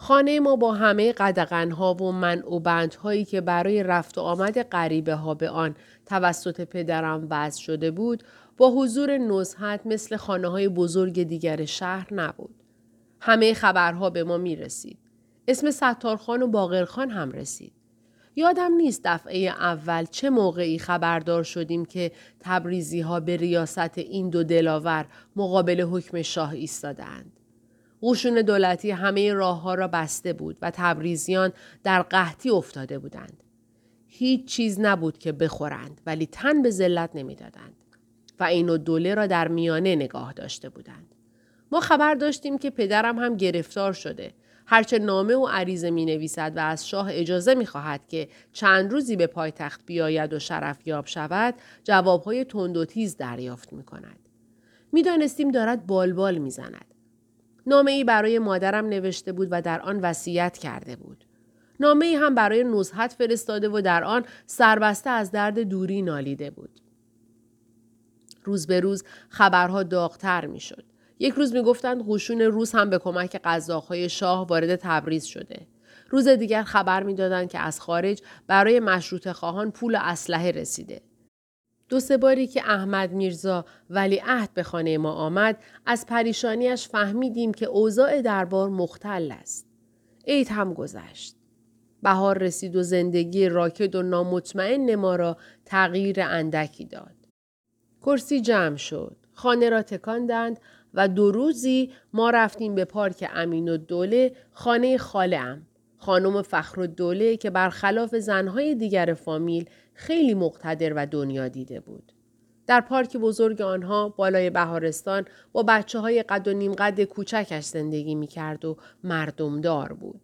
خانه ما با همه قدغنها و من و بندهایی که برای رفت و آمد غریبه ها به آن توسط پدرم وضع شده بود با حضور نزهت مثل خانه های بزرگ دیگر شهر نبود. همه خبرها به ما می رسید. اسم ستارخان و باقرخان هم رسید. یادم نیست دفعه اول چه موقعی خبردار شدیم که تبریزی ها به ریاست این دو دلاور مقابل حکم شاه ایستادند. قشون دولتی همه راه ها را بسته بود و تبریزیان در قحطی افتاده بودند. هیچ چیز نبود که بخورند ولی تن به ذلت نمی‌دادند و این و دوله را در میانه نگاه داشته بودند. ما خبر داشتیم که پدرم هم گرفتار شده. هرچه نامه و عریضه می نویسد و از شاه اجازه می خواهد که چند روزی به پایتخت بیاید و شرف یاب شود جوابهای تند و تیز دریافت می کند. می دانستیم دارد بالبال می زند. نامه ای برای مادرم نوشته بود و در آن وصیت کرده بود. نامه ای هم برای نزحت فرستاده و در آن سربسته از درد دوری نالیده بود. روز به روز خبرها داغتر می شد. یک روز می گفتند قشون روز هم به کمک قزاقهای شاه وارد تبریز شده. روز دیگر خبر می‌دادند که از خارج برای مشروط خواهان پول اسلحه رسیده. دو سه باری که احمد میرزا ولی عهد به خانه ما آمد از پریشانیش فهمیدیم که اوضاع دربار مختل است. عید هم گذشت. بهار رسید و زندگی راکد و نامطمئن ما را تغییر اندکی داد. کرسی جمع شد. خانه را تکاندند و دو روزی ما رفتیم به پارک امین و دوله خانه خالم. خانم فخر و دوله که برخلاف زنهای دیگر فامیل خیلی مقتدر و دنیا دیده بود. در پارک بزرگ آنها بالای بهارستان با بچه های قد و نیم قد کوچکش زندگی می کرد و مردمدار بود.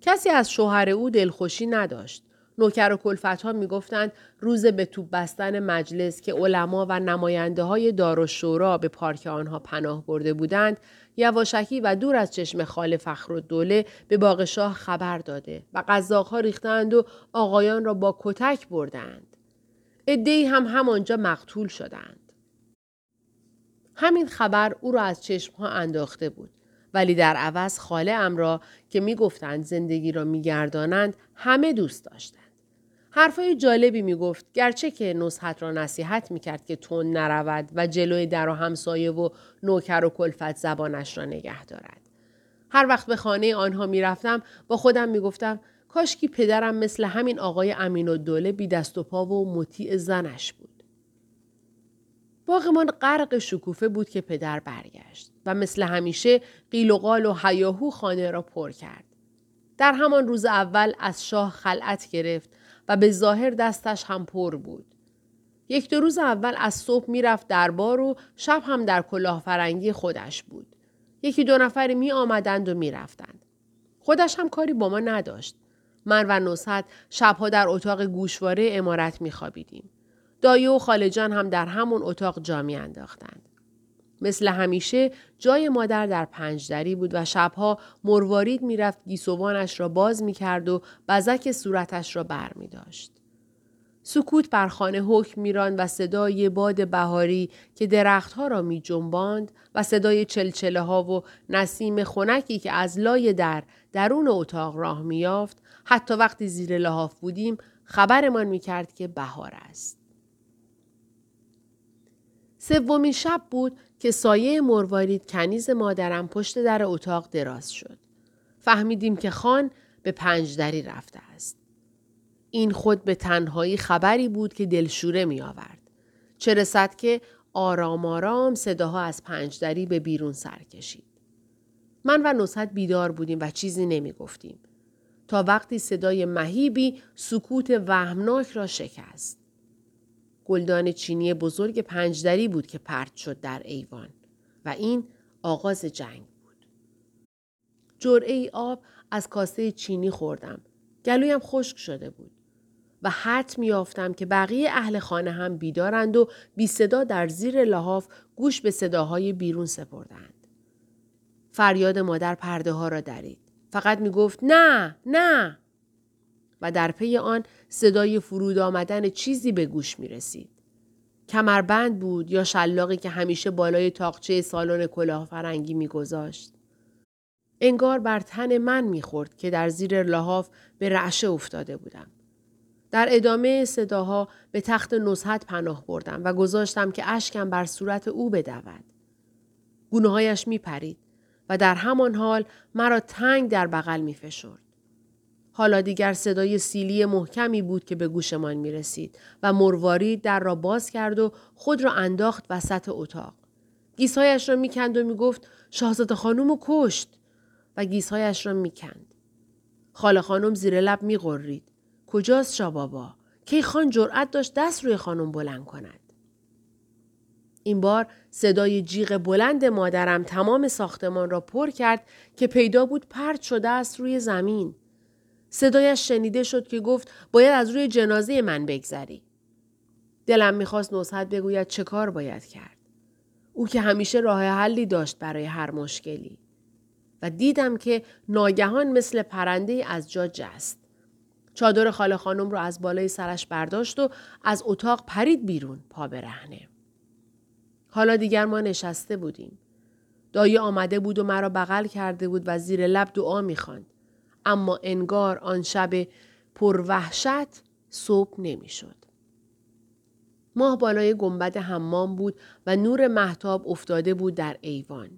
کسی از شوهر او دلخوشی نداشت. نوکر و کلفت ها می گفتند روز به توپ بستن مجلس که علما و نماینده های دار و شورا به پارک آنها پناه برده بودند یواشکی و دور از چشم خال فخر و دوله به باغ شاه خبر داده و قزاقها ریختند و آقایان را با کتک بردند. ادهی هم همانجا مقتول شدند. همین خبر او را از چشمها انداخته بود. ولی در عوض خاله ام را که می گفتند زندگی را می گردانند همه دوست داشتند. حرفای جالبی می گفت گرچه که نصحت را نصیحت می کرد که تون نرود و جلوی در و همسایه و نوکر و کلفت زبانش را نگه دارد. هر وقت به خانه آنها می رفتم با خودم می گفتم کاشکی پدرم مثل همین آقای امین و دوله بی دست و پا و مطیع زنش بود. باغمان غرق شکوفه بود که پدر برگشت و مثل همیشه قیل و قال و حیاهو خانه را پر کرد. در همان روز اول از شاه خلعت گرفت و به ظاهر دستش هم پر بود. یک دو روز اول از صبح می‌رفت دربار و شب هم در کلاه فرنگی خودش بود. یکی دو نفری می آمدند و می رفتند. خودش هم کاری با ما نداشت. من و نصحت شبها در اتاق گوشواره امارت می خوابیدیم. دایه و خالجان هم در همون اتاق جا می انداختند. مثل همیشه جای مادر در پنجدری بود و شبها مروارید می‌رفت گیسوانش را باز می‌کرد و بزک صورتش را بر می داشت. سکوت بر خانه حکم میراند و صدای باد بهاری که درختها را می جنباند و صدای چلچله ها و نسیم خنکی که از لای در درون اتاق راه میافت حتی وقتی زیر لحاف بودیم خبرمان می‌کرد که بهار است. سومین شب بود که سایه مروارید کنیز مادرم پشت در اتاق دراز شد. فهمیدیم که خان به پنجدری رفته است. این خود به تنهایی خبری بود که دلشوره می آورد. چه رسد که آرام آرام صداها از پنجدری به بیرون سر کشید. من و نصحت بیدار بودیم و چیزی نمی گفتیم. تا وقتی صدای مهیبی سکوت وهمناک را شکست. گلدان چینی بزرگ پنجدری بود که پرت شد در ایوان و این آغاز جنگ بود. جرعه ای آب از کاسه چینی خوردم. گلویم خشک شده بود. و حت میافتم که بقیه اهل خانه هم بیدارند و بی صدا در زیر لحاف گوش به صداهای بیرون سپردند. فریاد مادر پرده ها را درید. فقط می گفت نه نه و در پی آن صدای فرود آمدن چیزی به گوش می رسید. کمربند بود یا شلاقی که همیشه بالای تاقچه سالن کلاه فرنگی می گذاشت. انگار بر تن من می‌خورد که در زیر لحاف به رعشه افتاده بودم. در ادامه صداها به تخت نزحت پناه بردم و گذاشتم که اشکم بر صورت او بدود. می پرید و در همان حال مرا تنگ در بغل می فشرد. حالا دیگر صدای سیلی محکمی بود که به گوشمان می رسید و مروارید در را باز کرد و خود را انداخت وسط اتاق. گیسهایش را می‌کند و می‌گفت شاهزاده خانم و کشت و گیسهایش را می‌کند. خاله خانم زیر لب میغرید. کجاست شابابا؟ کی خان جرأت داشت دست روی خانم بلند کند. این بار صدای جیغ بلند مادرم تمام ساختمان را پر کرد که پیدا بود پرت شده است روی زمین. صدایش شنیده شد که گفت باید از روی جنازه من بگذری. دلم می‌خواست نصحت بگوید چه کار باید کرد. او که همیشه راه حلی داشت برای هر مشکلی. و دیدم که ناگهان مثل پرنده از جا جست. چادر خاله خانم رو از بالای سرش برداشت و از اتاق پرید بیرون پا برهنه. حالا دیگر ما نشسته بودیم. دایی آمده بود و مرا بغل کرده بود و زیر لب دعا می‌خواند. اما انگار آن شب پروحشت صبح نمی‌شد. ماه بالای گنبد حمام بود و نور محتاب افتاده بود در ایوان.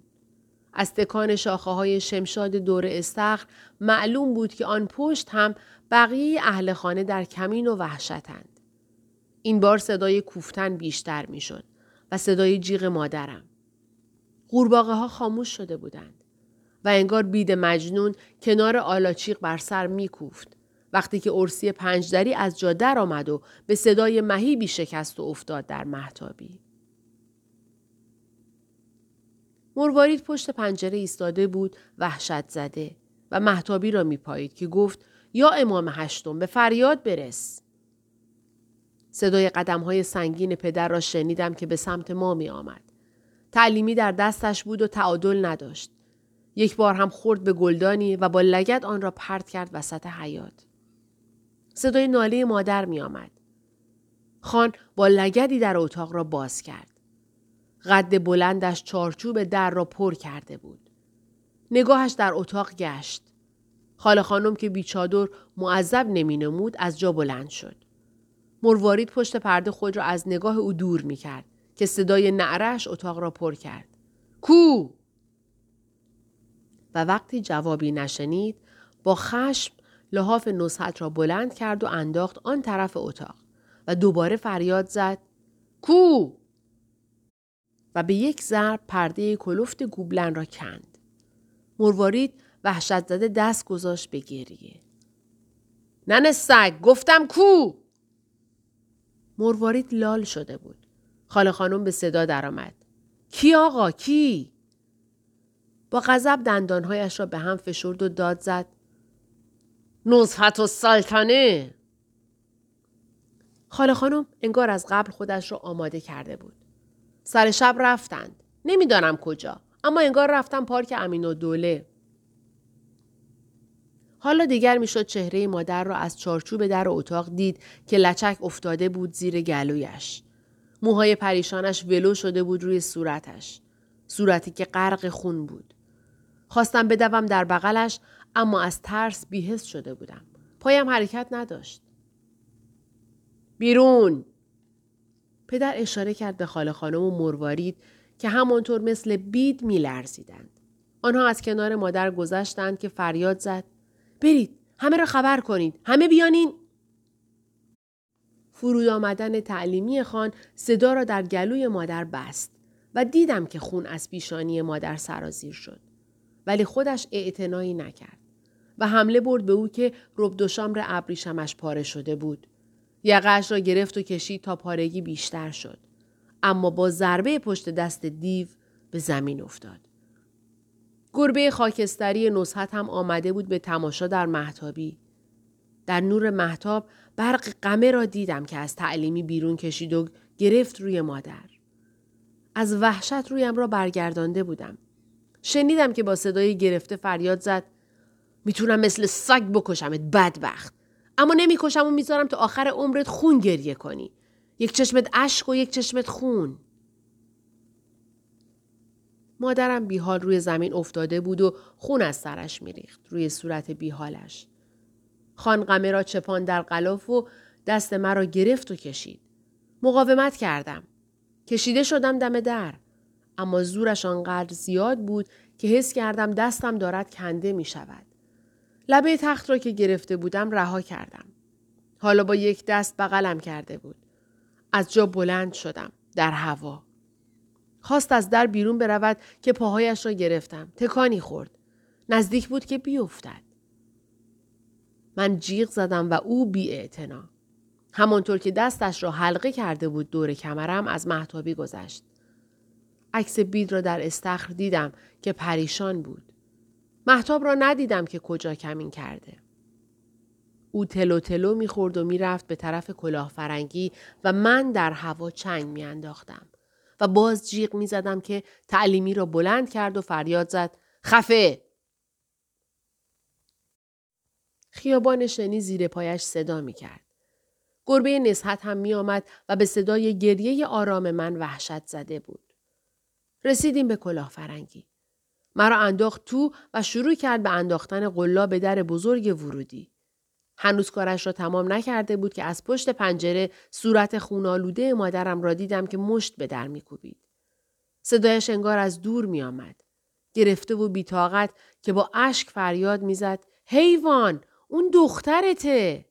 از تکان شاخه های شمشاد دور استخر معلوم بود که آن پشت هم بقیه اهل خانه در کمین و وحشتند. این بار صدای کوفتن بیشتر می‌شد و صدای جیغ مادرم. قورباغه ها خاموش شده بودند و انگار بید مجنون کنار آلاچیق بر سر میکوفت وقتی که ارسی پنجدری از جا در آمد و به صدای مهیبی شکست و افتاد در محتابی. مروارید پشت پنجره ایستاده بود وحشت زده و محتابی را میپایید که گفت یا امام هشتم به فریاد برس. صدای قدم های سنگین پدر را شنیدم که به سمت ما می آمد. تعلیمی در دستش بود و تعادل نداشت. یک بار هم خورد به گلدانی و با لگت آن را پرت کرد وسط حیات. صدای ناله مادر می آمد. خان با لگدی در اتاق را باز کرد. قد بلندش چارچوب در را پر کرده بود. نگاهش در اتاق گشت. خاله خانم که بیچادر معذب نمی نمود از جا بلند شد. مروارید پشت پرده خود را از نگاه او دور می کرد که صدای نعرش اتاق را پر کرد. کو! و وقتی جوابی نشنید با خشم لحاف نصحت را بلند کرد و انداخت آن طرف اتاق و دوباره فریاد زد کو؟ و به یک ضرب پرده کلفت گوبلن را کند. مروارید وحشت زده دست گذاشت به گریه. نن سگ گفتم کو؟ مروارید لال شده بود. خاله خانم به صدا درآمد. کی آقا کی؟ با غضب دندانهایش را به هم فشرد و داد زد نزحت و سلطنه خاله خانم انگار از قبل خودش را آماده کرده بود. سر شب رفتند. نمی‌دانم کجا. اما انگار رفتم پارک امین و دوله. حالا دیگر می‌شد چهره مادر را از چارچوب در اتاق دید که لچک افتاده بود زیر گلویش. موهای پریشانش ولو شده بود روی صورتش. صورتی که غرق خون بود. خواستم بدوم در بغلش اما از ترس بیهست شده بودم. پایم حرکت نداشت. بیرون! پدر اشاره کرد به خاله خانم و مروارید که همانطور مثل بید می لرزیدند. آنها از کنار مادر گذشتند که فریاد زد. برید! همه را خبر کنید! همه بیانین! فرود آمدن تعلیمی خان صدا را در گلوی مادر بست و دیدم که خون از پیشانی مادر سرازیر شد. ولی خودش اعتنایی نکرد. و حمله برد به او که رب دو شامر ابریشمش پاره شده بود. یقش را گرفت و کشید تا پارگی بیشتر شد. اما با ضربه پشت دست دیو به زمین افتاد. گربه خاکستری نصحت هم آمده بود به تماشا در محتابی. در نور محتاب برق قمه را دیدم که از تعلیمی بیرون کشید و گرفت روی مادر. از وحشت رویم را برگردانده بودم. شنیدم که با صدای گرفته فریاد زد می‌تونم مثل سگ بکشمت بدبخت اما نمی‌کشم و می‌ذارم تا آخر عمرت خون گریه کنی یک چشمت اشک و یک چشمت خون مادرم بیحال روی زمین افتاده بود و خون از سرش میریخت روی صورت بیحالش. خانقمه را چپان در قلاف و دست مرا گرفت و کشید. مقاومت کردم. کشیده شدم دم در. اما زورش آنقدر زیاد بود که حس کردم دستم دارد کنده می شود. لبه تخت را که گرفته بودم رها کردم. حالا با یک دست بغلم کرده بود. از جا بلند شدم. در هوا. خواست از در بیرون برود که پاهایش را گرفتم. تکانی خورد. نزدیک بود که بیفتد. من جیغ زدم و او بی همانطور که دستش را حلقه کرده بود دور کمرم از محتابی گذشت. عکس بید را در استخر دیدم که پریشان بود. محتاب را ندیدم که کجا کمین کرده. او تلو تلو می‌خورد و می‌رفت به طرف کلاه فرنگی و من در هوا چنگ میانداختم و باز جیغ می‌زدم که تعلیمی را بلند کرد و فریاد زد خفه خیابان شنی زیر پایش صدا می کرد. گربه نسحت هم می آمد و به صدای گریه آرام من وحشت زده بود. رسیدیم به کلاه فرنگی. مرا انداخت تو و شروع کرد به انداختن قلا به در بزرگ ورودی. هنوز کارش را تمام نکرده بود که از پشت پنجره صورت خونالوده مادرم را دیدم که مشت به در میکوبید. صدایش انگار از دور می آمد. گرفته و بیتاقت که با اشک فریاد می‌زد حیوان اون دخترته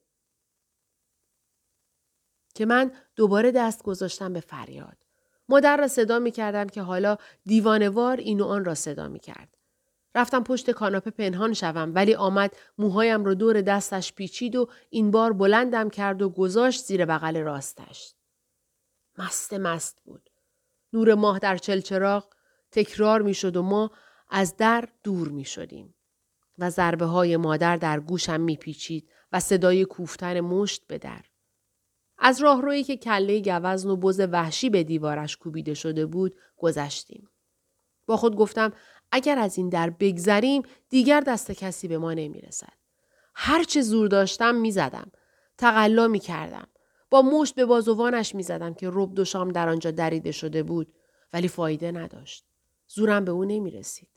که من دوباره دست گذاشتم به فریاد. مادر را صدا می کردم که حالا دیوانوار این و آن را صدا می کرد. رفتم پشت کاناپه پنهان شوم ولی آمد موهایم را دور دستش پیچید و این بار بلندم کرد و گذاشت زیر بغل راستش. مست مست بود. نور ماه در چلچراغ تکرار می شد و ما از در دور می شدیم. و ضربه های مادر در گوشم میپیچید و صدای کوفتن مشت به در. از راهرویی که کله گوزن و بز وحشی به دیوارش کوبیده شده بود گذشتیم. با خود گفتم اگر از این در بگذریم دیگر دست کسی به ما نمی‌رسد. هرچه زور داشتم می‌زدم. تقلا می کردم. با مشت به بازوانش می‌زدم که رب دو شام در آنجا دریده شده بود ولی فایده نداشت. زورم به او نمی رسید.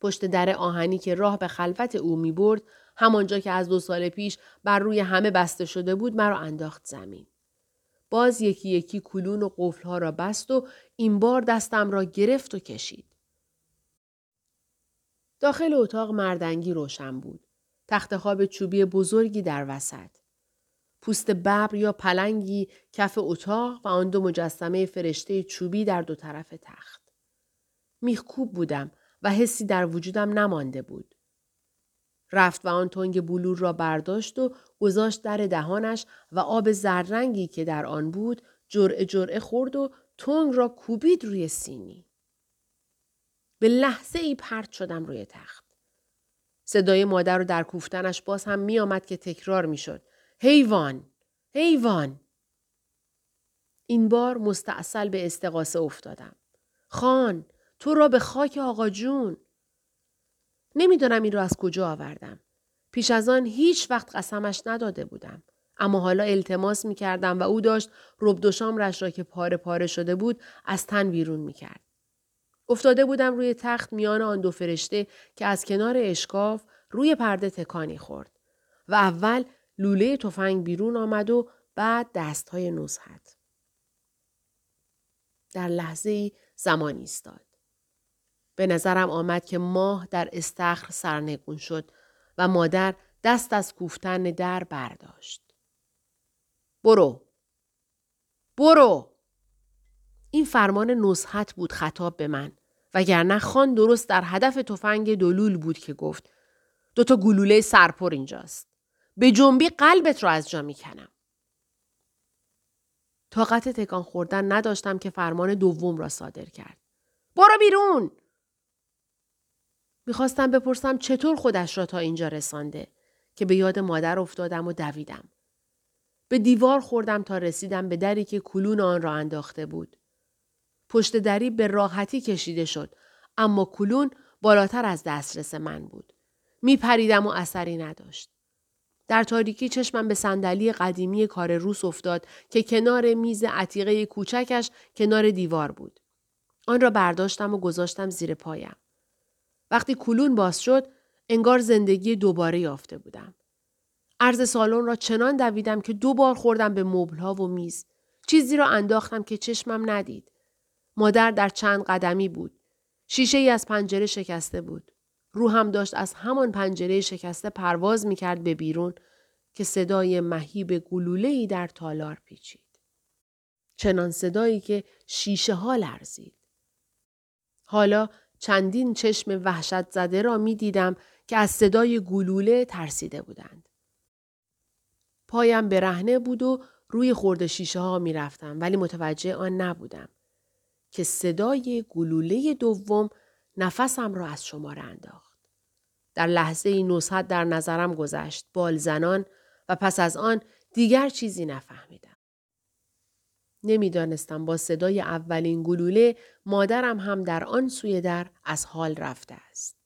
پشت در آهنی که راه به خلوت او می برد همانجا که از دو سال پیش بر روی همه بسته شده بود مرا انداخت زمین. باز یکی یکی کلون و قفلها را بست و این بار دستم را گرفت و کشید. داخل اتاق مردنگی روشن بود. تخت خواب چوبی بزرگی در وسط. پوست ببر یا پلنگی کف اتاق و آن دو مجسمه فرشته چوبی در دو طرف تخت. میخکوب بودم و حسی در وجودم نمانده بود. رفت و آن تنگ بلور را برداشت و گذاشت در دهانش و آب زررنگی که در آن بود جرعه جرعه خورد و تنگ را کوبید روی سینی. به لحظه ای پرت شدم روی تخت. صدای مادر رو در کوفتنش باز هم می آمد که تکرار می شد. حیوان! حیوان! این بار مستاصل به استقاسه افتادم. خان! تو را به خاک آقا جون. نمی‌دانم این را از کجا آوردم. پیش از آن هیچ وقت قسمش نداده بودم. اما حالا التماس می کردم و او داشت رب رش را که پاره پاره شده بود از تن بیرون می کرد. افتاده بودم روی تخت میان آن دو فرشته که از کنار اشکاف روی پرده تکانی خورد. و اول لوله تفنگ بیرون آمد و بعد دست های نزحت. در لحظه ای زمان ایستاد. به نظرم آمد که ماه در استخر سرنگون شد و مادر دست از کوفتن در برداشت. برو. برو. این فرمان نصحت بود خطاب به من وگرنه خان درست در هدف تفنگ دلول بود که گفت دوتا گلوله سرپر اینجاست. به جنبی قلبت را از جا می‌کنم. طاقت تکان خوردن نداشتم که فرمان دوم را صادر کرد. برو بیرون! می‌خواستم بپرسم چطور خودش را تا اینجا رسانده که به یاد مادر افتادم و دویدم. به دیوار خوردم تا رسیدم به دری که کلون آن را انداخته بود. پشت دری به راحتی کشیده شد اما کلون بالاتر از دسترس من بود. میپریدم و اثری نداشت. در تاریکی چشمم به صندلی قدیمی کار روس افتاد که کنار میز عتیقه کوچکش کنار دیوار بود. آن را برداشتم و گذاشتم زیر پایم. وقتی کلون باز شد انگار زندگی دوباره یافته بودم. عرض سالن را چنان دویدم که دو بار خوردم به مبلها و میز. چیزی را انداختم که چشمم ندید. مادر در چند قدمی بود. شیشه ای از پنجره شکسته بود. روحم داشت از همان پنجره شکسته پرواز می کرد به بیرون که صدای مهیب گلوله ای در تالار پیچید. چنان صدایی که شیشه ها لرزید. حالا چندین چشم وحشت زده را می دیدم که از صدای گلوله ترسیده بودند. پایم برهنه بود و روی خورده شیشه ها می رفتم ولی متوجه آن نبودم که صدای گلوله دوم نفسم را از شماره انداخت. در لحظه ای نصحت در نظرم گذشت بال زنان و پس از آن دیگر چیزی نفهمیدم. نمی‌دانستم با صدای اولین گلوله مادرم هم در آن سوی در از حال رفته است.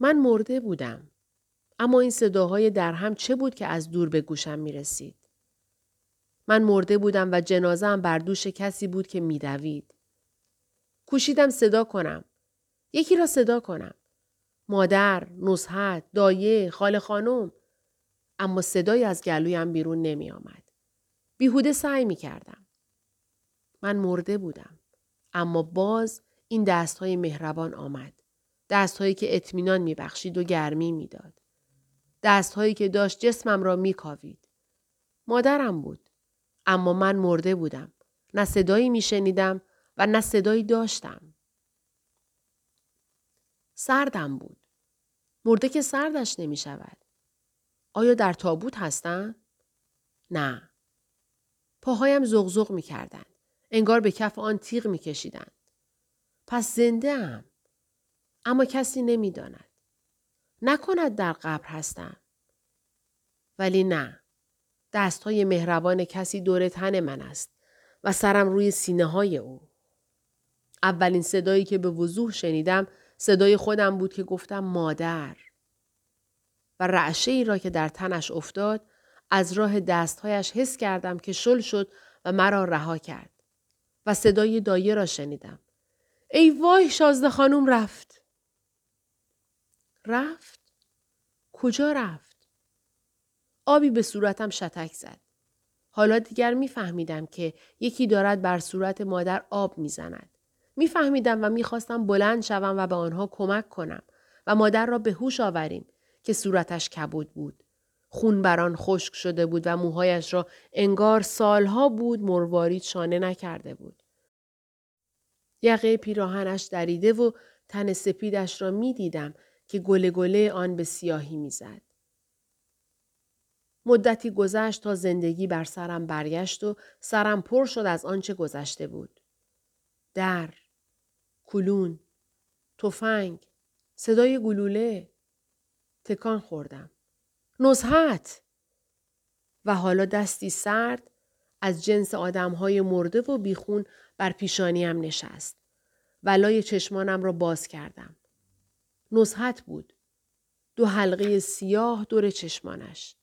من مرده بودم. اما این صداهای در هم چه بود که از دور به گوشم می رسید؟ من مرده بودم و جنازم بر دوش کسی بود که میدوید. کوشیدم صدا کنم. یکی را صدا کنم. مادر، نصحت، دایه، خال خانم. اما صدایی از گلویم بیرون نمی آمد. بیهوده سعی می کردم. من مرده بودم. اما باز این دستهای مهربان آمد. دستهایی که اطمینان می بخشید و گرمی می داد. دستهایی که داشت جسمم را می کاوید. مادرم بود. اما من مرده بودم. نه صدایی می شنیدم و نه صدایی داشتم. سردم بود. مرده که سردش نمی شود. آیا در تابوت هستن؟ نه. پاهایم زغزغ می کردن. انگار به کف آن تیغ می کشیدن. پس زنده هم. اما کسی نمی داند. نکند در قبر هستم. ولی نه. دست های مهربان کسی دور تن من است و سرم روی سینه های او. اولین صدایی که به وضوح شنیدم صدای خودم بود که گفتم مادر. و رعشه ای را که در تنش افتاد از راه دستهایش حس کردم که شل شد و مرا رها کرد. و صدای دایه را شنیدم. ای وای شازده خانوم رفت. رفت؟ کجا رفت؟ آبی به صورتم شتک زد. حالا دیگر میفهمیدم که یکی دارد بر صورت مادر آب می‌زند. میفهمیدم و می‌خواستم بلند شوم و به آنها کمک کنم و مادر را به هوش آوریم که صورتش کبود بود. خون بران خشک شده بود و موهایش را انگار سالها بود مروارید شانه نکرده بود. یقه پیراهنش دریده و تن سپیدش را می دیدم که گله گله آن به سیاهی می‌زد. مدتی گذشت تا زندگی بر سرم برگشت و سرم پر شد از آنچه گذشته بود. در، کلون، تفنگ، صدای گلوله، تکان خوردم. نزحت! و حالا دستی سرد از جنس آدمهای مرده و بیخون بر پیشانیم نشست. ولای چشمانم را باز کردم. نزحت بود. دو حلقه سیاه دور چشمانش.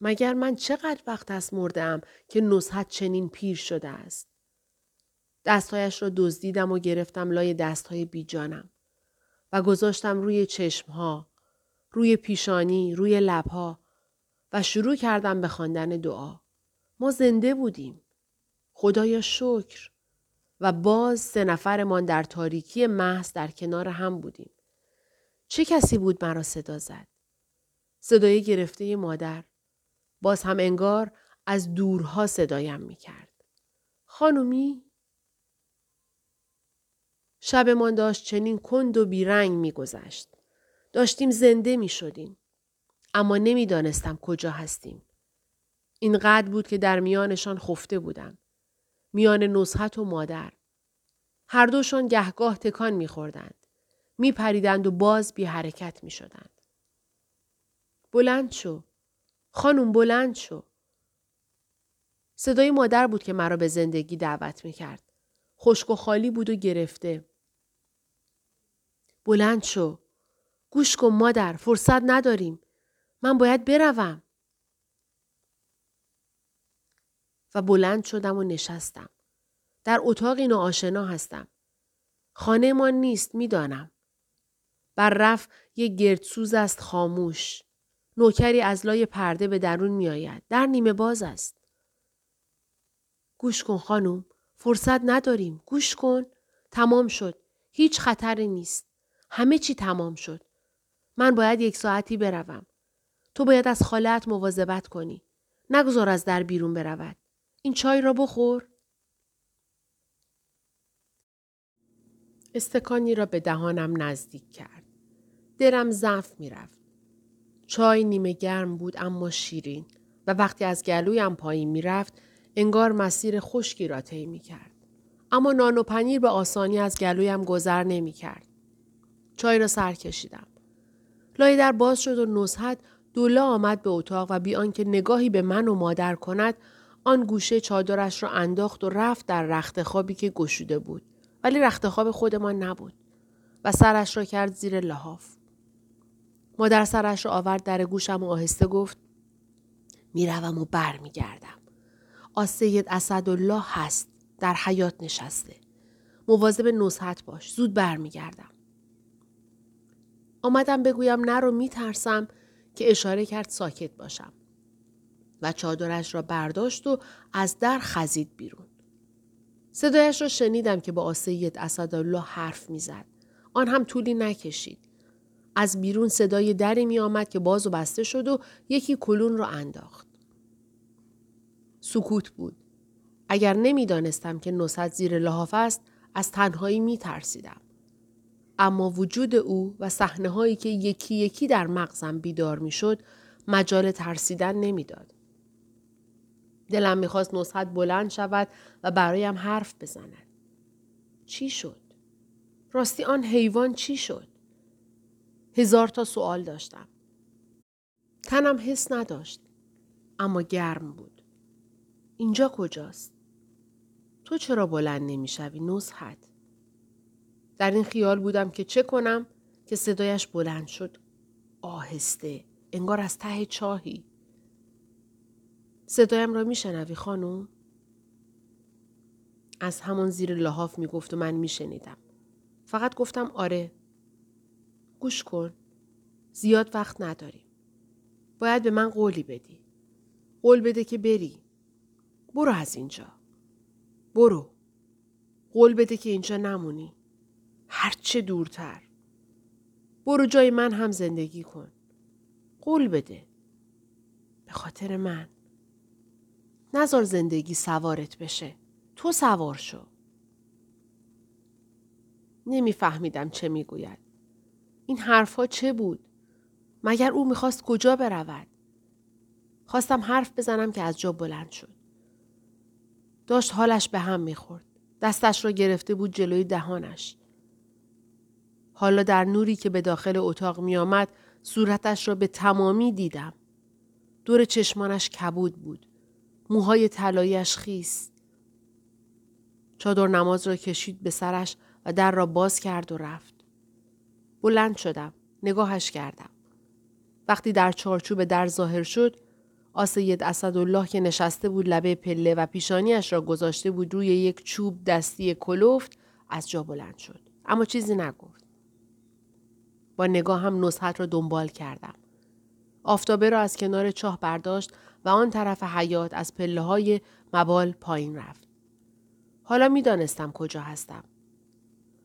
مگر من چقدر وقت است مردم که نزحت چنین پیر شده است. دستهایش را دزدیدم و گرفتم لای دستهای بیجانم گذاشتم روی چشمها، روی پیشانی، روی لبها و شروع کردم به خواندن دعا. ما زنده بودیم. خدایا شکر. و باز سه نفرمان در تاریکی محض در کنار هم بودیم. چه کسی بود مرا صدا زد؟ صدای گرفته مادر. باز هم انگار از دورها صدایم می کرد. خانومی؟ شبمان داشت چنین کند و بیرنگ می گذشت. داشتیم زنده می شدیم. اما نمی‌دانستم کجا هستیم. این قد بود که در میانشان خفته بودم. میان نصحت و مادر. هر دوشان گهگاه تکان میخوردند. میپریدند و باز بی حرکت می شدند. بلند شو. خانم بلند شو. صدای مادر بود که مرا به زندگی دعوت می کرد. خشک و خالی بود و گرفته. بلند شو. گوش کن مادر. فرصت نداریم. من باید بروم. و بلند شدم و نشستم. در اتاقی ناآشنا هستم. خانه ما نیست می‌دانم. بر رف یک گردسوز است خاموش. نوکری از لای پرده به درون می آید. در نیمه باز است. گوش کن خانم. فرصت نداریم. گوش کن. تمام شد. هیچ خطری نیست. همه چی تمام شد. من باید یک ساعتی بروم. تو باید از خالت مواظبت کنی. نگذار از در بیرون برود. این چای را بخور. استکانی را به دهانم نزدیک کرد. درم ضعف می‌رفت. چای نیمه گرم بود اما شیرین و وقتی از گلویم پایین می‌رفت انگار مسیر خشکی را طی می کرد. اما نان و پنیر به آسانی از گلویم گذر نمی کرد. چای را سر کشیدم. لای در باز شد و نزهت دولا آمد به اتاق و بی آنکه نگاهی به من و مادر کند آن گوشه چادرش را انداخت و رفت در رخت خوابی که گشوده بود. ولی رخت خواب خودمان نبود و سرش را کرد زیر لحاف. مادر سرش را آورد در گوشم و آهسته گفت می‌روم و برمیگردم. آسید اسدالله هست در حیات نشسته. مواظب نصحت باش زود برمیگردم. آمدم بگویم نرو میترسم که اشاره کرد ساکت باشم و چادرش را برداشت و از در خزید بیرون. صدایش را شنیدم که با آسید اسدالله حرف می‌زد. آن هم طولی نکشید. از بیرون صدای دری می آمد که باز و بسته شد و یکی کلون را انداخت. سکوت بود. اگر نمی‌دانستم که نصد زیر لحاف است از تنهایی می ترسیدم. اما وجود او و صحنه هایی که یکی یکی در مغزم بیدار می شد مجال ترسیدن نمی‌داد. دلم می‌خواست نصحت بلند شود و برایم حرف بزند. چی شد؟ راستی آن حیوان چی شد؟ هزار تا سوال داشتم. تنم حس نداشت. اما گرم بود. اینجا کجاست؟ تو چرا بلند نمی‌شوی نصحت؟ در این خیال بودم که چه کنم که صدایش بلند شد. آهسته. انگار از ته چاهی. صدایم را میشنوی خانم؟ از همون زیر لحاف می‌گفت و من میشنیدم. فقط گفتم آره. گوش کن. زیاد وقت نداریم. باید به من قولی بدی. قول بده که بری. برو از اینجا. برو. قول بده که اینجا نمونی. هرچه دورتر. برو جای من هم زندگی کن. قول بده. به خاطر من. نزار زندگی سوارت بشه. تو سوار شو. نمیفهمیدم چه می‌گوید. این حرفها چه بود؟ مگر او می‌خواست کجا برود؟ خواستم حرف بزنم که از جا بلند شد. داشت حالش به هم می‌خورد. دستش را گرفته بود جلوی دهانش. حالا در نوری که به داخل اتاق می آمد صورتش را به تمامی دیدم. دور چشمانش کبود بود. موهای طلایش خیس. چادر نماز را کشید به سرش و در را باز کرد و رفت. بلند شدم. نگاهش کردم. وقتی در چارچوب در ظاهر شد آسید اسدالله که نشسته بود لبه پله و پیشانیش را گذاشته بود روی یک چوب دستی کلوفت از جا بلند شد. اما چیزی نگفت. با هم نصحت را دنبال کردم. آفتابه را از کنار چاه برداشت و آن طرف حیات از پله های مبال پایین رفت. حالا می دانستم کجا هستم.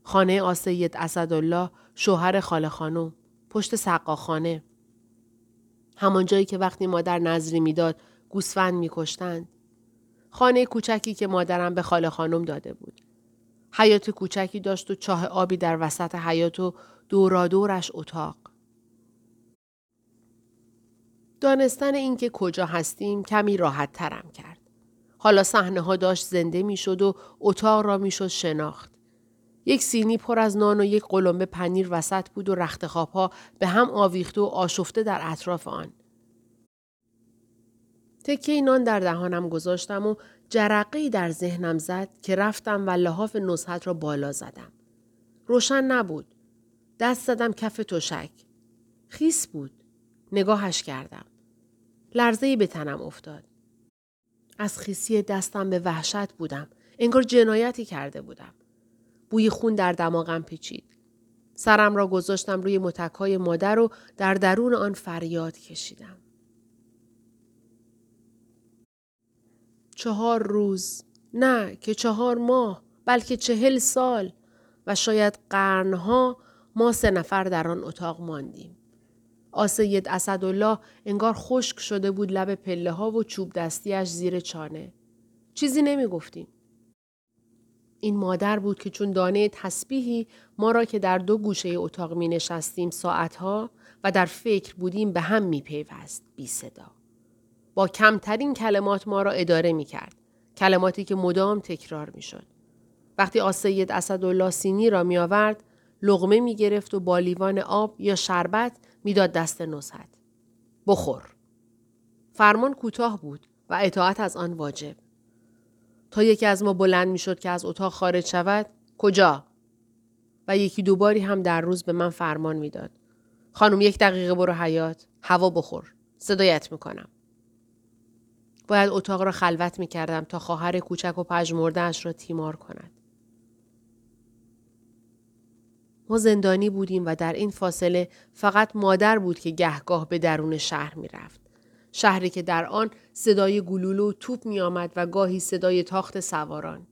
خانه آسید اسدالله شوهر خاله خانم پشت سقاخانه همان جایی که وقتی مادر نظری می‌داد گوسفند میکشتند خانه کوچکی که مادرم به خاله خانم داده بود حیات کوچکی داشت و چاه آبی در وسط حیات و دورادورش اتاق دانستن اینکه کجا هستیم کمی راحت ترم کرد. حالا صحنه ها داشت زنده می‌شد و اتاق را می‌شد شناخت. یک سینی پر از نان و یک قلمبه پنیر وسط بود و رخت ها به هم آویخته و آشفته در اطراف آن. تکه نان در دهانم گذاشتم و جرقه در ذهنم زد که رفتم و لحاف نصحت را بالا زدم. روشن نبود. دست زدم کف تشک. خیس بود. نگاهش کردم. لرزه به تنم افتاد. از خیسی دستم به وحشت بودم. انگار جنایتی کرده بودم. بوی خون در دماغم پیچید. سرم را گذاشتم روی متکای مادر و در درون آن فریاد کشیدم. چهار روز نه که چهار ماه بلکه چهل سال و شاید قرنها ما سه نفر در آن اتاق ماندیم. آسید اسدالله انگار خشک شده بود لب پله ها و چوب دستیش زیر چانه. چیزی نمی گفتیم. این مادر بود که چون دانه تسبیحی ما را که در دو گوشه اتاق می نشستیم ساعتها و در فکر بودیم به هم می پیوست بی صدا. با کمترین کلمات ما را اداره می کرد. کلماتی که مدام تکرار می شد. وقتی آسید اسدالله سینی را می آورد، لغمه می گرفت و با لیوان آب یا شربت می‌داد دست نزهت. بخور. فرمان کوتاه بود و اطاعت از آن واجب. تا یکی از ما بلند می شد که از اتاق خارج شود کجا؟ و یکی دوباری هم در روز به من فرمان می‌داد. خانم یک دقیقه برو حیات هوا بخور صدایت می‌کنم باید اتاق را خلوت می کردم تا خواهر کوچک و پژمردهاش را تیمار کند. ما زندانی بودیم و در این فاصله فقط مادر بود که گهگاه به درون شهر می رفت. شهری که در آن صدای گلولو و توپ می آمد و گاهی صدای تاخت سواران.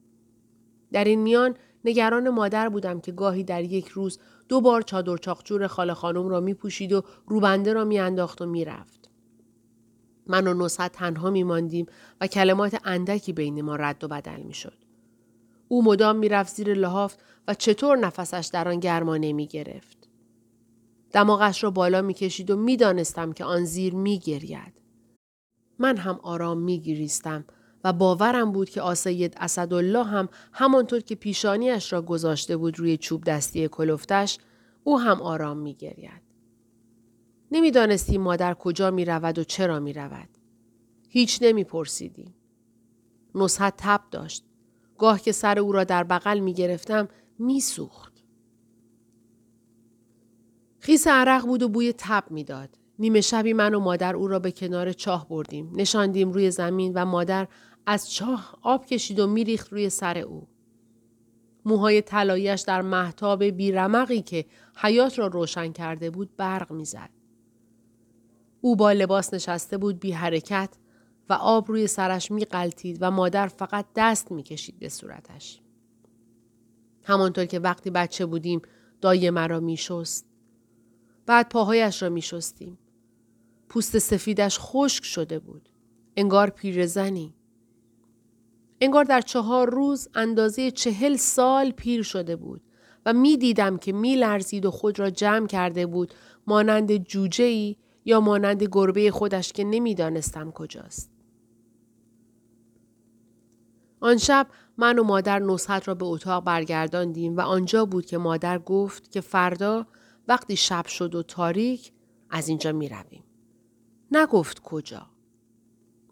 در این میان نگران مادر بودم که گاهی در یک روز دو بار چادر چاقچور خاله خانم را می پوشید و روبنده را می انداخت و می رفت. من و نصحت تنها می ماندیم و کلمات اندکی بین ما رد و بدل می شد. او مدام می رفت زیر لحاف و چطور نفسش در آن گرما نمی گرفت. دماغش را بالا می کشید و می دانستم که آن زیر می گرید. من هم آرام می گریستم و باورم بود که آسید اسدالله هم همانطور که پیشانیش را گذاشته بود روی چوب دستی کلفتش او هم آرام می گرید. نمی‌دانستیم مادر کجا می رود و چرا می رود. هیچ نمی پرسیدیم. نصحت تب داشت. گاه که سر او را در بغل می گرفتم می سوخت. خیس عرق بود و بوی تب می‌داد. نیمه شبی من و مادر او را به کنار چاه بردیم. نشاندیم روی زمین و مادر از چاه آب کشید و میریخت روی سر او. موهای طلاییش در محتاب بیرمقی که حیات را روشن کرده بود برق می‌زد. او با لباس نشسته بود بی حرکت و آب روی سرش می و مادر فقط دست می کشید به صورتش. همانطور که وقتی بچه بودیم دایه مرا می شست. بعد پاهایش را می شستیم. پوست سفیدش خشک شده بود. انگار پیرزنی. انگار در چهار روز اندازه چهل سال پیر شده بود و می دیدم که می لرزید و خود را جمع کرده بود مانند جوجه ای یا مانند گربه خودش که نمی‌دانستم کجاست. آن شب من و مادر نصحت را به اتاق برگرداندیم و آنجا بود که مادر گفت که فردا وقتی شب شد و تاریک از اینجا می رویم. نگفت کجا.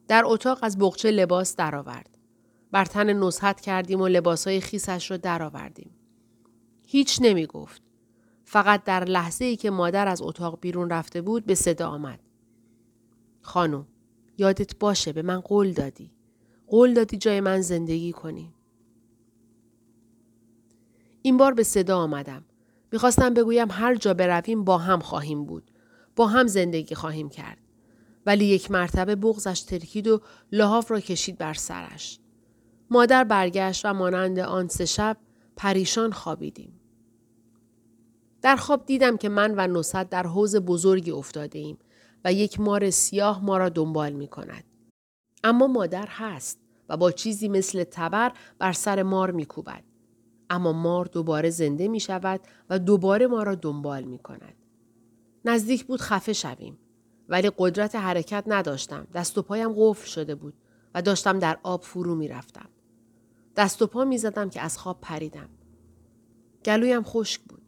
در اتاق از بغچه لباس درآورد. بر تن نصحت کردیم و لباسهای خیسش را درآوردیم. هیچ نمی گفت. فقط در لحظه ای که مادر از اتاق بیرون رفته بود به صدا آمد. خانم یادت باشه به من قول دادی. قول دادی جای من زندگی کنی. این بار به صدا آمدم. می‌خواستم بگویم هر جا برویم با هم خواهیم بود. با هم زندگی خواهیم کرد. ولی یک مرتبه بغزش ترکید و لحاف را کشید بر سرش. مادر برگشت و مانند آن سه شب پریشان خوابیدیم. در خواب دیدم که من و نصد در حوز بزرگی افتاده ایم و یک مار سیاه ما را دنبال می کند. اما مادر هست و با چیزی مثل تبر بر سر مار می کوبد. اما مار دوباره زنده می شود و دوباره ما را دنبال می کند. نزدیک بود خفه شویم. ولی قدرت حرکت نداشتم. دست و پایم قفل شده بود و داشتم در آب فرو می رفتم. دست و پا می زدم که از خواب پریدم. گلویم خشک بود.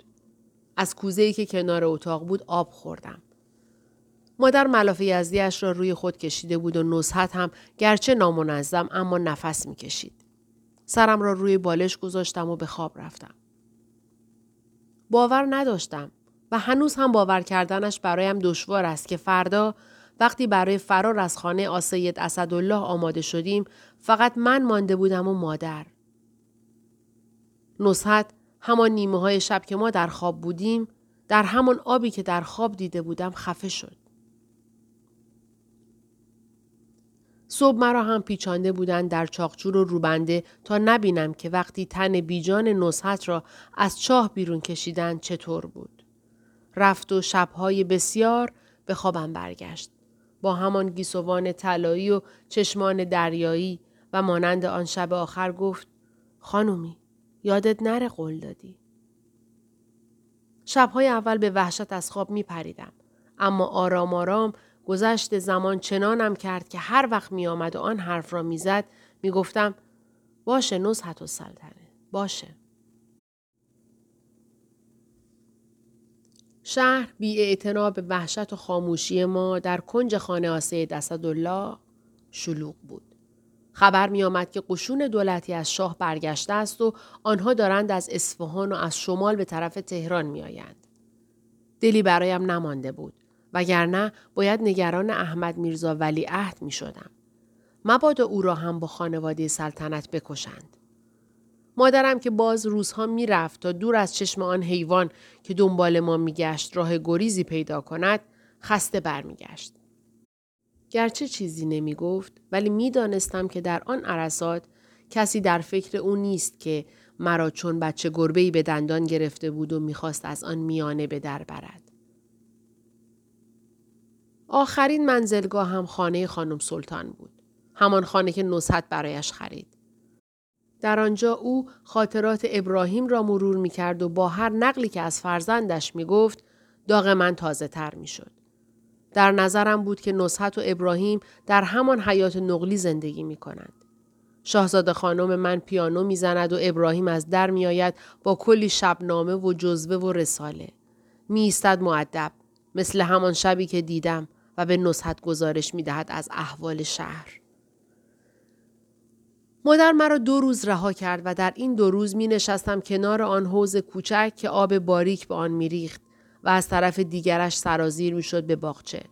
از کوزه ای که کنار اتاق بود آب خوردم. مادر ملافه یزدیش را روی خود کشیده بود و نصحت هم گرچه نامنظم اما نفس می‌کشید. سرم را روی بالش گذاشتم و به خواب رفتم. باور نداشتم و هنوز هم باور کردنش برایم دشوار است که فردا وقتی برای فرار از خانه آسید اسدالله آماده شدیم فقط من مانده بودم و مادر. نصحت همان نیمه های شب که ما در خواب بودیم در همان آبی که در خواب دیده بودم خفه شد. صبح مرا هم پیچانده بودند در چاقچور و روبنده تا نبینم که وقتی تن بیجان نصحت را از چاه بیرون کشیدن چطور بود. رفت و شبهای بسیار به خوابم برگشت. با همان گیسوان طلایی و چشمان دریایی و مانند آن شب آخر گفت خانومی یادت نره قول دادی. شبهای اول به وحشت از خواب می پریدم. اما آرام آرام گذشت زمان چنانم کرد که هر وقت می آمد و آن حرف را می‌زد می گفتم باشه نزحت و سلطنه باشه. شهر بی به وحشت و خاموشی ما در کنج خانه آسه اسدالله شلوغ بود. خبر می آمد که قشون دولتی از شاه برگشته است و آنها دارند از اصفهان و از شمال به طرف تهران می آیند. دلی برایم نمانده بود وگرنه باید نگران احمد میرزا ولی عهد می شدم. مبادا او را هم با خانواده سلطنت بکشند. مادرم که باز روزها می‌رفت تا دور از چشم آن حیوان که دنبال ما میگشت راه گریزی پیدا کند خسته برمیگشت. گرچه چیزی نمی گفت ولی می دانستم که در آن عرصات کسی در فکر او نیست که مرا چون بچه گربهی به دندان گرفته بود و می‌خواست از آن میانه به در برد. آخرین منزلگاه هم خانه خانم سلطان بود. همان خانه که نصحت برایش خرید. در آنجا او خاطرات ابراهیم را مرور می کرد و با هر نقلی که از فرزندش می گفت داغ من تازه تر می شد. در نظرم بود که نصحت و ابراهیم در همان حیات نقلی زندگی می کنند. شاهزاده خانم من پیانو می‌زند و ابراهیم از در میآید با کلی شبنامه و جزوه و رساله. می ایستد معدب مثل همان شبی که دیدم و به نصحت گزارش می دهد از احوال شهر. مادر مرا دو روز رها کرد و در این دو روز می نشستم کنار آن حوز کوچک که آب باریک به آن می ریخت و از طرف دیگرش سرازیر می شد به باغچه.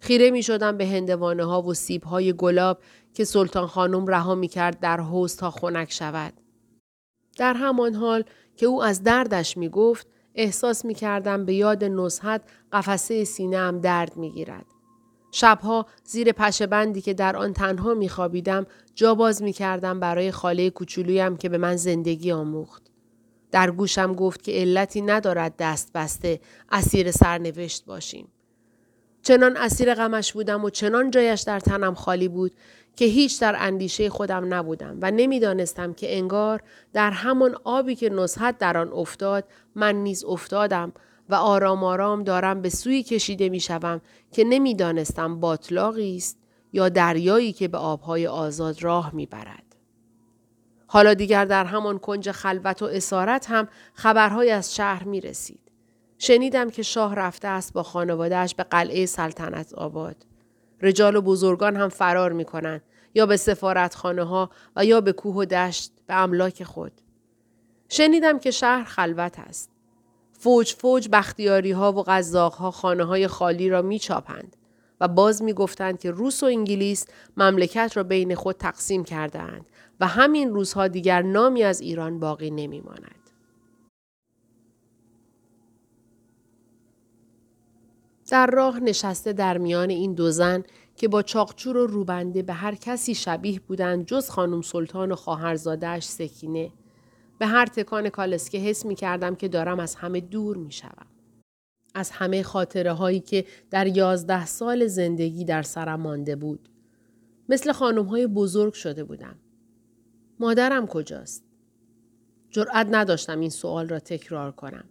خیره می شدم به هندوانه ها و سیب های گلاب که سلطان خانم رها می کرد در حوز تا خنک شود. در همان حال که او از دردش می گفت احساس می کردم به یاد نصحت قفسه سینه هم درد می گیرد. شبها زیر پشه بندی که در آن تنها می خوابیدم جا باز می کردم برای خاله کوچولویم که به من زندگی آموخت. در گوشم گفت که علتی ندارد دست بسته اسیر سرنوشت باشیم. چنان اسیر غمش بودم و چنان جایش در تنم خالی بود که هیچ در اندیشه خودم نبودم و نمی‌دانستم که انگار در همان آبی که نصحت در آن افتاد من نیز افتادم و آرام آرام دارم به سوی کشیده می شوم که نمی‌دانستم باطلاقی است یا دریایی که به آبهای آزاد راه می برد. حالا دیگر در همان کنج خلوت و اسارت هم خبرهای از شهر می رسید. شنیدم که شاه رفته است با خانوادهش به قلعه سلطنت آباد. رجال و بزرگان هم فرار می کنند یا به سفارتخانه ها و یا به کوه و دشت به املاک خود. شنیدم که شهر خلوت است. فوج فوج بختیاری ها و غذاق ها خانه های خالی را می چاپند و باز می گفتند که روس و انگلیس مملکت را بین خود تقسیم کردهاند و همین روزها دیگر نامی از ایران باقی نمی ماند. در راه نشسته در میان این دو زن که با چاقچور و روبنده به هر کسی شبیه بودند جز خانم سلطان و خواهرزادهاش سکینه به هر تکان کالسکه حس می کردم که دارم از همه دور می شوم. از همه خاطره هایی که در یازده سال زندگی در سرم مانده بود. مثل خانم های بزرگ شده بودم. مادرم کجاست؟ جرأت نداشتم این سوال را تکرار کنم.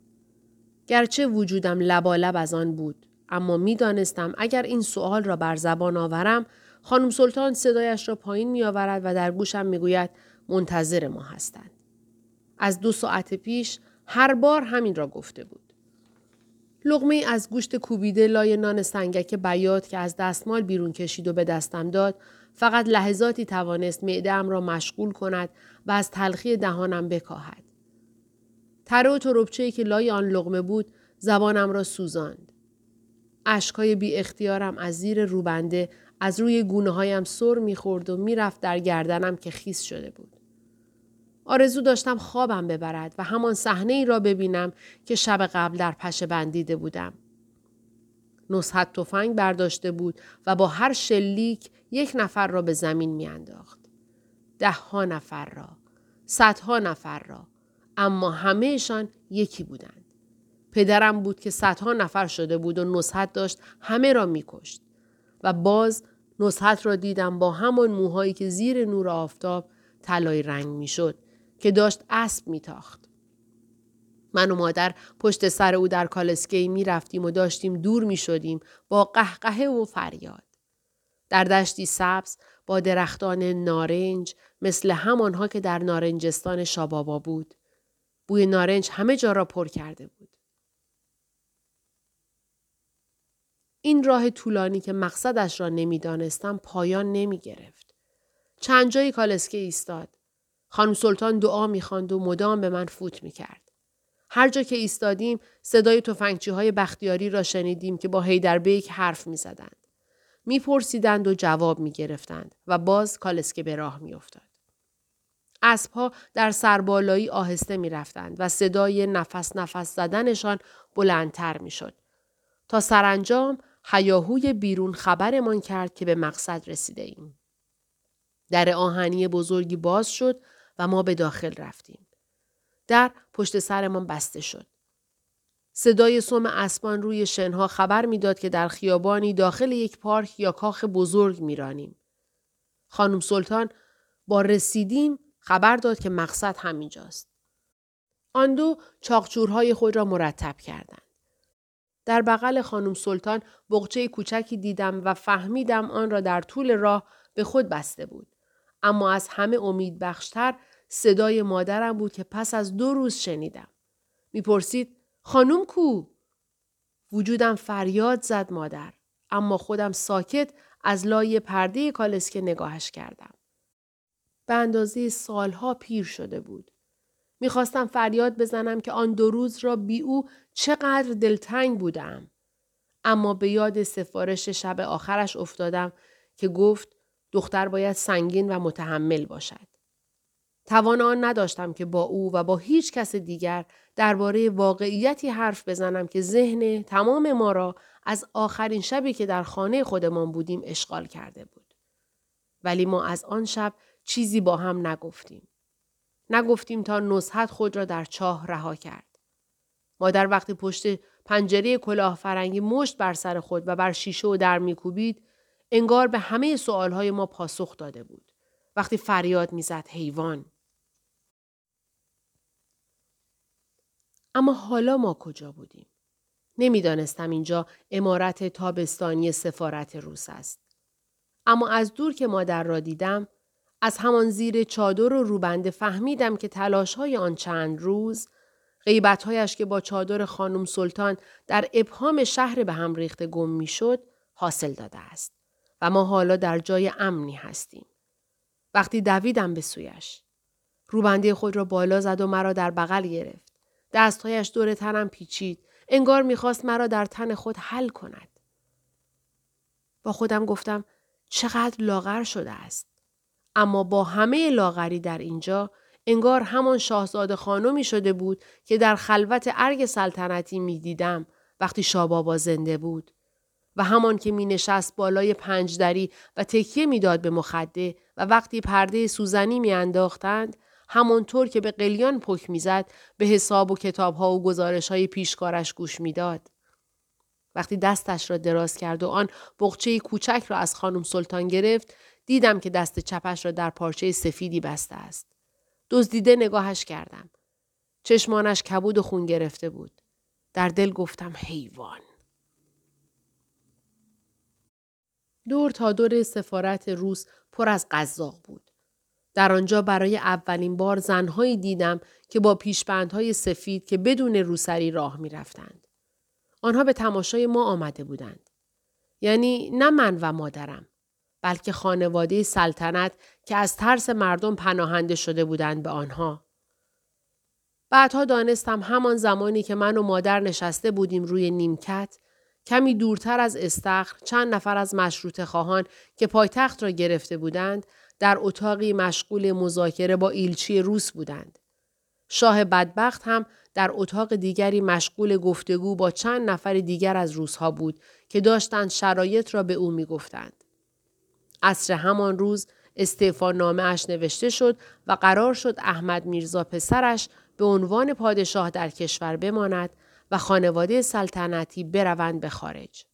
گرچه وجودم لبالب از آن بود اما می‌دانستم اگر این سوال را بر زبان آورم خانم سلطان صدایش را پایین می آورد و در گوشم می گوید منتظر ما هستند. از دو ساعت پیش هر بار همین را گفته بود. لغمه از گوشت کوبیده لای نان سنگک بیات که از دستمال بیرون کشید و به دستم داد فقط لحظاتی توانست معدهام را مشغول کند و از تلخی دهانم بکاهد. تره و تربچه‌ای که لای آن لغمه بود زبانم را سوزاند. اشکای بی اختیارم از زیر روبنده از روی گونه هایم سر می‌خورد و می‌رفت در گردنم که خیس شده بود. آرزو داشتم خوابم ببرد و همان صحنه ای را ببینم که شب قبل در پشه بندیده بودم. نصحت تفنگ برداشته بود و با هر شلیک یک نفر را به زمین میانداخت. ده ها نفر را، صدها نفر را، اما همهشان یکی بودند. پدرم بود که صدها نفر شده بود و نصحت داشت همه را میکشت و باز نصحت را دیدم با همان موهایی که زیر نور آفتاب طلای رنگ می‌شد که داشت اسب میتاخت. من و مادر پشت سر او در کالسکی می رفتیم و داشتیم دور می شدیم با قهقه و فریاد. در دشتی سبز با درختان نارنج مثل همانها که در نارنجستان شابابا بود. بوی نارنج همه جا را پر کرده بود. این راه طولانی که مقصدش را نمی‌دانستم پایان نمی گرفت. چند جایی کالسکه ایستاد. خانم سلطان دعا می‌خواند و مدام به من فوت می‌کرد. هر جا که ایستادیم صدای تفنگچی های بختیاری را شنیدیم که با بیک حرف می زدند. میپرسیدند و جواب می گرفتند و باز کالسکه به راه می افتاد. اسبها در سربالایی آهسته می رفتند و صدای نفس نفس زدنشان بلندتر می شد. تا سرانجام حیاهوی بیرون خبرمان کرد که به مقصد رسیده ایم. در آهنی بزرگی باز شد و ما به داخل رفتیم. در پشت سرمان بسته شد. صدای سوم اسبان روی شنها خبر می‌داد که در خیابانی داخل یک پارک یا کاخ بزرگ میرانیم. خانم سلطان با رسیدیم خبر داد که مقصد همینجاست. آن دو چاقچورهای خود را مرتب کردند. در بغل خانم سلطان بغچه کوچکی دیدم و فهمیدم آن را در طول راه به خود بسته بود. اما از همه امید بخشتر صدای مادرم بود که پس از دو روز شنیدم. می‌پرسید خانم کو؟ وجودم فریاد زد مادر. اما خودم ساکت از لای پرده کالسکه نگاهش کردم. به اندازه سالها پیر شده بود. می‌خواستم فریاد بزنم که آن دو روز را بی او چقدر دلتنگ بودم. اما به یاد سفارش شب آخرش افتادم که گفت دختر باید سنگین و متحمل باشد. توان آن نداشتم که با او و با هیچ کس دیگر درباره واقعیتی حرف بزنم که ذهن تمام ما را از آخرین شبی که در خانه خودمان بودیم اشغال کرده بود. ولی ما از آن شب چیزی با هم نگفتیم. نگفتیم تا نصحت خود را در چاه رها کرد. مادر وقتی پشت پنجره کلاه فرنگی مشت بر سر خود و بر شیشه و در میکوبید انگار به همه سوالهای ما پاسخ داده بود. وقتی فریاد می‌زد حیوان. اما حالا ما کجا بودیم؟ نمی‌دانستم اینجا امارت تابستانی سفارت روس است. اما از دور که مادر را دیدم از همان زیر چادر و روبنده فهمیدم که تلاش های آن چند روز غیبتهایش که با چادر خانم سلطان در ابهام شهر به هم ریخته گم می شد حاصل داده است و ما حالا در جای امنی هستیم. وقتی دویدم به سویش. روبنده خود را بالا زد و مرا در بغل گرفت. دستهایش دور تنم پیچید. انگار می‌خواست مرا در تن خود حل کند. با خودم گفتم چقدر لاغر شده است. اما با همه لاغری در اینجا انگار همان شاهزاده خانمی شده بود که در خلوت ارگ سلطنتی می دیدم وقتی شابابا زنده بود و همان که می نشست بالای پنجدری و تکیه می‌داد به مخده و وقتی پرده سوزنی می انداختند همانطور که به قلیان پک می‌زد به حساب و کتاب ها و گزارش های پیشکارش گوش می‌داد. وقتی دستش را دراز کرد و آن بغچه کوچک را از خانم سلطان گرفت دیدم که دست چپش را در پارچه سفیدی بسته است. دزدیده نگاهش کردم. چشمانش کبود و خون گرفته بود. در دل گفتم حیوان. دور تا دور سفارت روس پر از قزاق بود. در آنجا برای اولین بار زنهایی دیدم که با پیشبندهای سفید که بدون روسری راه می رفتند. آنها به تماشای ما آمده بودند. یعنی نه من و مادرم. بلکه خانواده سلطنت که از ترس مردم پناهنده شده بودند به آنها. بعدها دانستم همان زمانی که من و مادر نشسته بودیم روی نیمکت کمی دورتر از استخر چند نفر از مشروط خواهان که پایتخت را گرفته بودند در اتاقی مشغول مذاکره با ایلچی روس بودند. شاه بدبخت هم در اتاق دیگری مشغول گفتگو با چند نفر دیگر از روزها بود که داشتند شرایط را به او می گفتند. عصر همان روز استعفا نامه اش نوشته شد و قرار شد احمد میرزا پسرش به عنوان پادشاه در کشور بماند و خانواده سلطنتی بروند به خارج.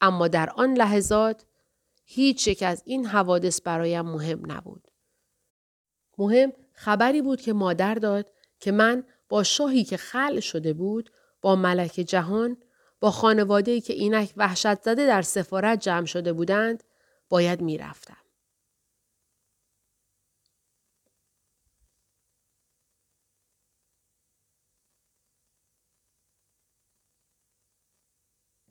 اما در آن لحظات هیچ یک از این حوادث برایم مهم نبود. مهم خبری بود که مادر داد که من با شاهی که خل شده بود با ملک جهان با خانواده‌ای که اینک وحشت زده در سفارت جمع شده بودند باید می‌رفتم.